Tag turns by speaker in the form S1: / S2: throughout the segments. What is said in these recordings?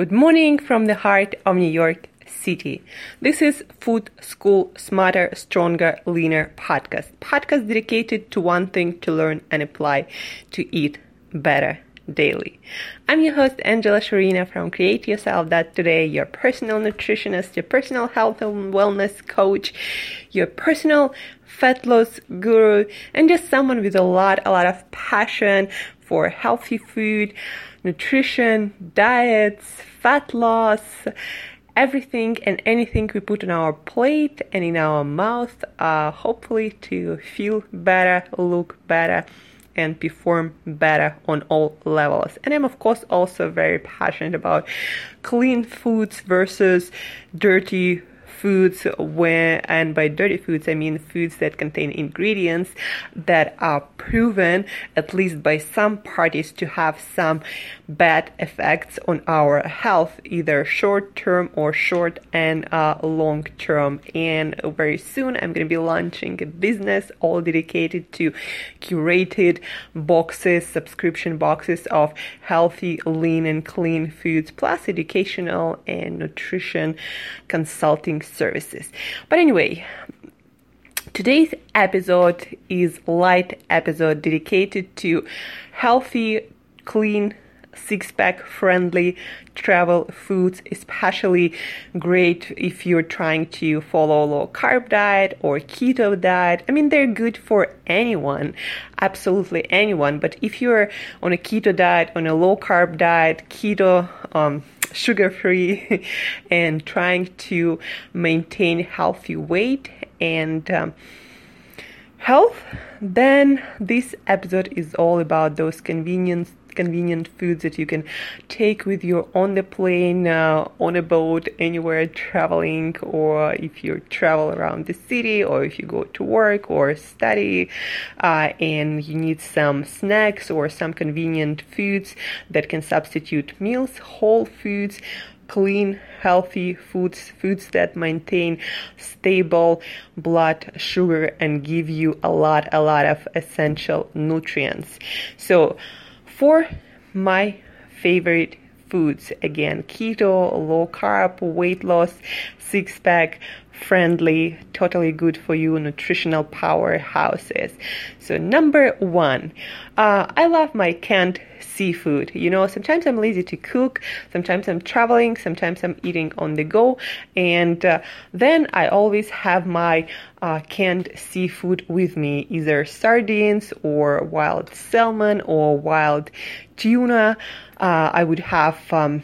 S1: Good morning from the heart of New York City. This is Food School Smarter, Stronger, Leaner podcast. Podcast dedicated to one thing to learn and apply to eat better daily. I'm your host Angela Shurina from Create Yourself That Today, your personal nutritionist, your personal health and wellness coach, your personal fat loss guru, and just someone with a lot, a lot of passion for healthy food, nutrition, diets, fat loss, everything and anything we put on our plate and in our mouth, uh, hopefully to feel better, look better, and perform better on all levels. And I'm, of course, also very passionate about clean foods versus dirty foods where and by dirty foods I mean foods that contain ingredients that are proven at least by some parties to have some bad effects on our health either short term or short and uh, long term and very soon I'm going to be launching a business all dedicated to curated boxes subscription boxes of healthy lean and clean foods plus educational and nutrition consulting services. But anyway, today's episode is light episode dedicated to healthy, clean, six pack friendly travel foods, especially great if you're trying to follow a low carb diet or keto diet. I mean, they're good for anyone, absolutely anyone. But if you're on a keto diet, on a low carb diet, keto, um, sugar free and trying to maintain healthy weight and um, health, then this episode is all about those convenience convenient foods that you can take with you on the plane, uh, on a boat, anywhere traveling, or if you travel around the city, or if you go to work or study, uh, and you need some snacks or some convenient foods that can substitute meals, whole foods clean, healthy foods, foods that maintain stable blood sugar and give you a lot, a lot of essential nutrients. So, for my favorite foods, again, keto, low carb, weight loss, six pack, friendly, totally good for you nutritional powerhouses. So, number one, uh, I love my canned seafood. You know, sometimes I'm lazy to cook, sometimes I'm traveling, sometimes I'm eating on the go, and uh, then I always have my uh, canned seafood with me, either sardines or wild salmon or wild tuna. Uh, I would have. Um,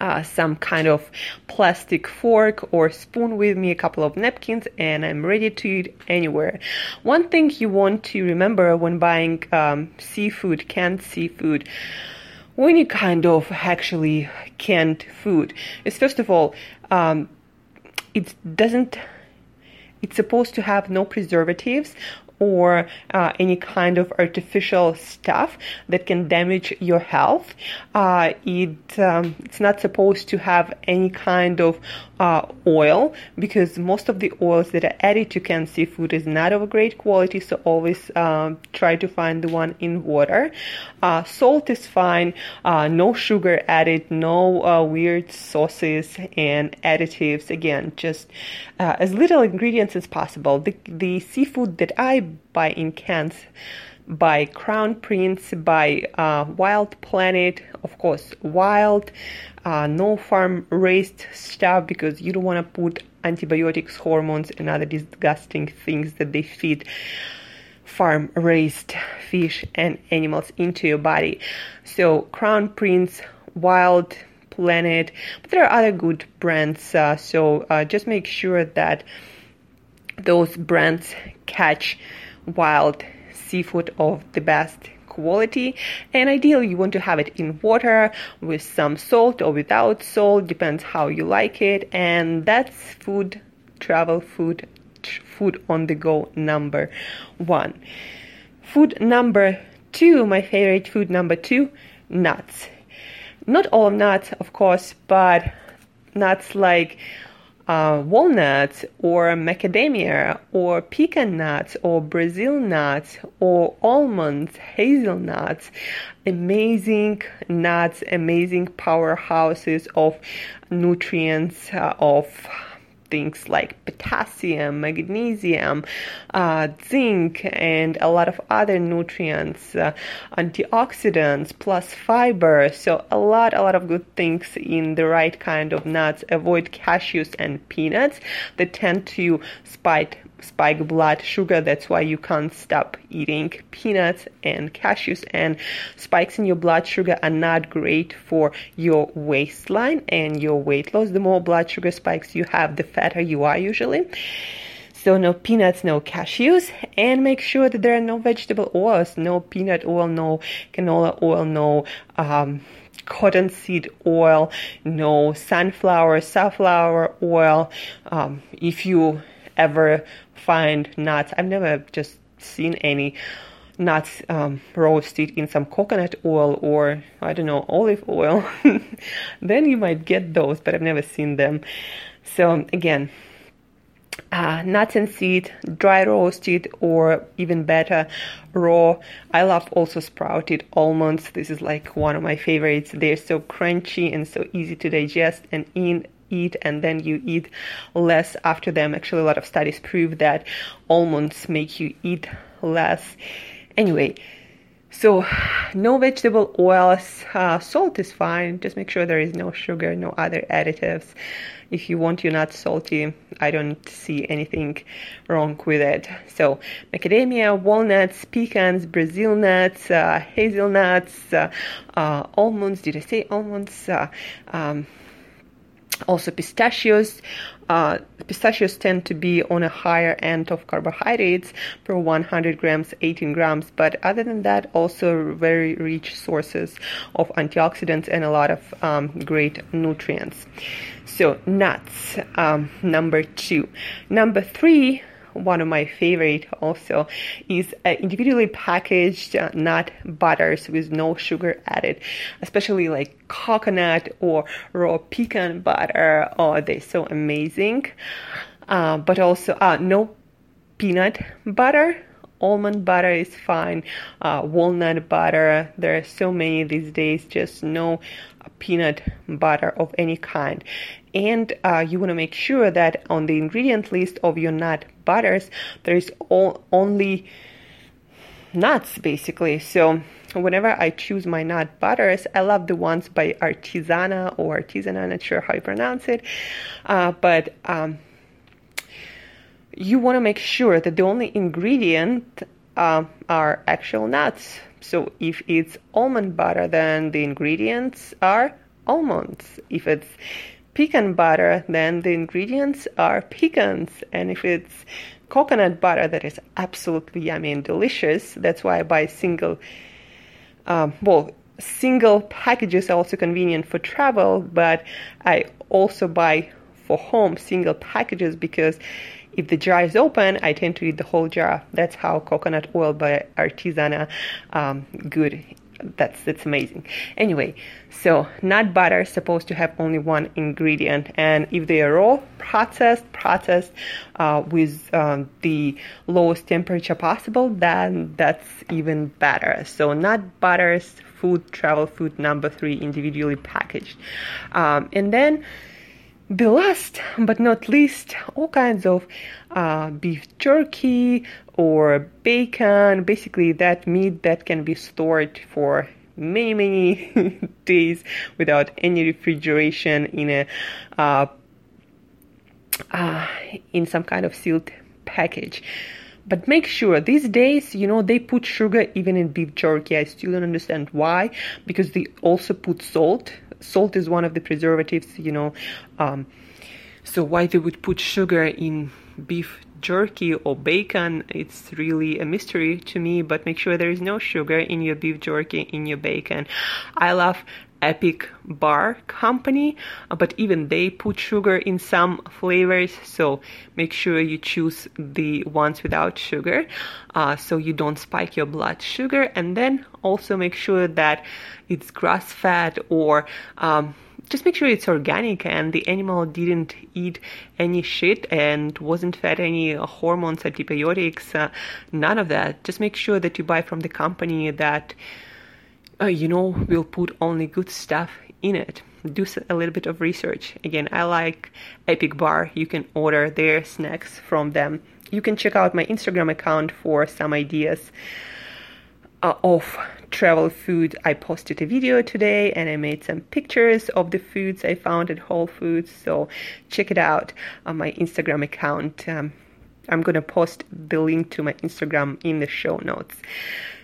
S1: uh, some kind of plastic fork or spoon with me, a couple of napkins, and I'm ready to eat anywhere. One thing you want to remember when buying um, seafood, canned seafood, any kind of actually canned food, is first of all, um, it doesn't. It's supposed to have no preservatives or uh, any kind of artificial stuff that can damage your health. Uh, it um, it's not supposed to have any kind of uh, oil because most of the oils that are added to canned seafood is not of a great quality. So always um, try to find the one in water. Uh, salt is fine. Uh, no sugar added. No uh, weird sauces and additives. Again, just as little ingredients as possible. The the seafood that I by in cans by Crown Prince, by uh, Wild Planet, of course, wild, uh, no farm raised stuff because you don't want to put antibiotics, hormones, and other disgusting things that they feed farm raised fish and animals into your body. So, Crown Prince, Wild Planet, but there are other good brands. Uh, so, uh, just make sure that those brands catch wild seafood of the best quality. And ideally you want to have it in water with some salt or without salt depends how you like it. And that's food travel food food on the go number one. Food number two my favorite food number two nuts. Not all nuts of course but nuts like uh, walnuts or macadamia or pecan nuts or Brazil nuts or almonds, hazelnuts, amazing nuts, amazing powerhouses of nutrients, uh, of things like potassium, magnesium, uh, zinc, and a lot of other nutrients, uh, antioxidants, plus fiber. So a lot, a lot of good things in the right kind of nuts. Avoid cashews and peanuts that tend to spike spike blood sugar. That's why you can't stop eating peanuts and cashews. And spikes in your blood sugar are not great for your waistline and your weight loss. The more blood sugar spikes you have, the fatter you are usually. So no peanuts, no cashews, and make sure that there are no vegetable oils, no peanut oil, no canola oil, no um, cottonseed oil, no sunflower, safflower oil. Um, if you ever find nuts. I've never just seen any nuts um, roasted in some coconut oil or I don't know olive oil. then you might get those, but I've never seen them. So again, uh, nuts and seeds, dry roasted or even better, raw. I love also sprouted almonds. This is like one of my favorites. They're so crunchy and so easy to digest and in eat and then you eat less after them. Actually, a lot of studies prove that almonds make you eat less. Anyway, so no vegetable oils, uh, salt is fine. Just make sure there is no sugar, no other additives. If you want your nuts salty, I don't see anything wrong with it. So macadamia, walnuts, pecans, Brazil nuts, uh, hazelnuts, uh, uh almonds. Did I say almonds? Uh, um, also pistachios uh, pistachios tend to be on a higher end of carbohydrates per 100 grams 18 grams. But other than that also very rich sources of antioxidants and a lot of um, great nutrients. So nuts um, number two. Number three one of my favorite also is uh, individually packaged uh, nut butters with no sugar added, especially like coconut or raw pecan butter. Oh, they're so amazing. Uh, but also uh, no peanut butter almond butter is fine, uh, walnut butter. There are so many these days, just no peanut butter of any kind. And uh, you want to make sure that on the ingredient list of your nut butters, there is all, only nuts basically. So whenever I choose my nut butters, I love the ones by Artisana or Artisana, not sure how you pronounce it. Uh, but um, you want to make sure that the only ingredient uh, are actual nuts. So if it's almond butter, then the ingredients are almonds. If it's pecan butter, then the ingredients are pecans. And if it's coconut butter, that is absolutely yummy and delicious. That's why I buy single, um, well, single packages are also convenient for travel, but I also buy for home single packages because if the jar is open, I tend to eat the whole jar. That's how coconut oil by Artisana um, good. That's that's amazing. Anyway, so nut butter is supposed to have only one ingredient, and if they are raw, processed, processed uh, with um, the lowest temperature possible, then that's even better. So nut butters, food travel food number three, individually packaged, um, and then the last but not least, all kinds of uh, beef jerky or bacon, basically that meat that can be stored for many, many days without any refrigeration in a uh, uh, in some kind of sealed package. But make sure these days, you know, they put sugar even in beef jerky. I still don't understand why, because they also put salt salt is one of the preservatives, you know. Um, so why they would put sugar in beef jerky or bacon, it's really a mystery to me, but make sure there is no sugar in your beef jerky, in your bacon. I love Epic Bar Company, uh, but even they put sugar in some flavors, so make sure you choose the ones without sugar uh, so you don't spike your blood sugar, and then also make sure that it's grass fed or um, just make sure it's organic and the animal didn't eat any shit and wasn't fed any hormones, antibiotics, uh, none of that. Just make sure that you buy from the company that uh, you know will put only good stuff in it. Do a little bit of research. Again, I like Epic Bar. You can order their snacks from them. You can check out my Instagram account for some ideas uh, of travel food. I posted a video today and I made some pictures of the foods I found at Whole Foods. So check it out on my Instagram account. Um, I'm gonna post the link to my Instagram in the show notes.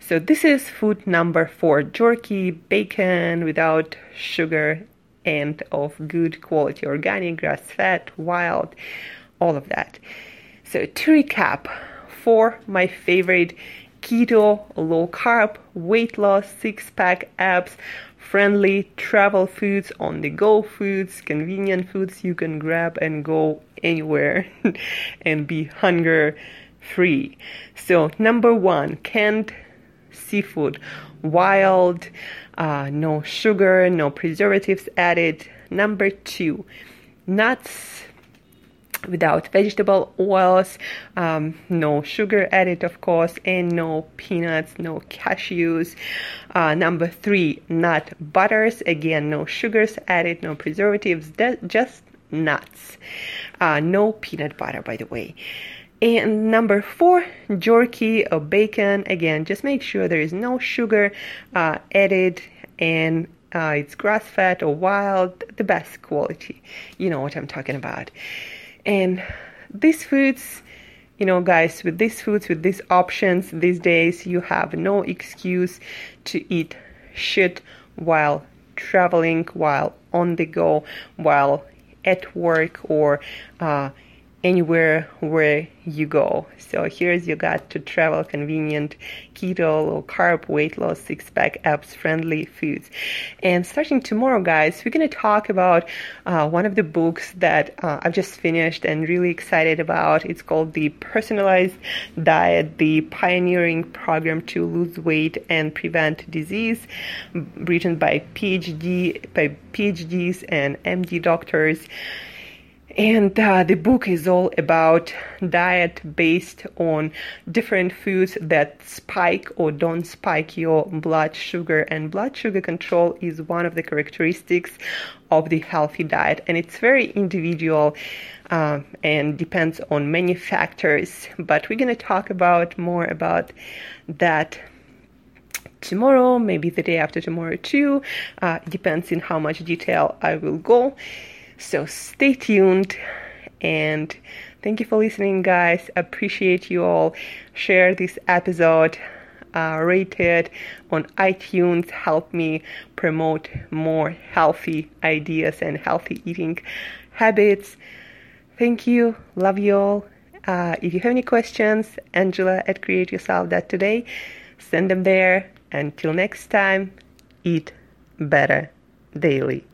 S1: So this is food number four: jerky, bacon without sugar, and of good quality, organic, grass-fed, wild, all of that. So to recap, for my favorite keto, low carb, weight loss, six pack abs, friendly travel foods, on the go foods, convenient foods you can grab and go anywhere and be hunger free. So, number one, canned seafood, wild, uh, no sugar, no preservatives added. Number two, nuts, without vegetable oils, um, no sugar added, of course, and no peanuts, no cashews. Uh, number three, nut butters. Again, no sugars added, no preservatives, just nuts. Uh, no peanut butter, by the way. And number four, jerky or bacon. Again, just make sure there is no sugar uh, added and uh, it's grass fed or wild, the best quality. You know what I'm talking about. And these foods, you know, guys, with these foods, with these options these days, you have no excuse to eat shit while traveling, while on the go, while at work or uh, anywhere where you go. So here's your guide to travel convenient keto, low carb, weight loss, six pack abs friendly foods. And starting tomorrow, guys, we're going to talk about uh, one of the books that uh, I've just finished and really excited about. It's called The Personalized Diet, the pioneering program to lose weight and prevent disease, written by PhD, by PhDs and MD doctors. And uh, the book is all about diet based on different foods that spike or don't spike your blood sugar. And blood sugar control is one of the characteristics of the healthy diet. And it's very individual uh, and depends on many factors. But we're going to talk about more about that tomorrow, maybe the day after tomorrow too. Uh, depends in how much detail I will go. So stay tuned and thank you for listening, guys. Appreciate you all. Share this episode. Uh, rate it on iTunes. Help me promote more healthy ideas and healthy eating habits. Thank you. Love you all. Uh, if you have any questions, Angela at Create Yourself that today, send them there. Until next time, eat better daily.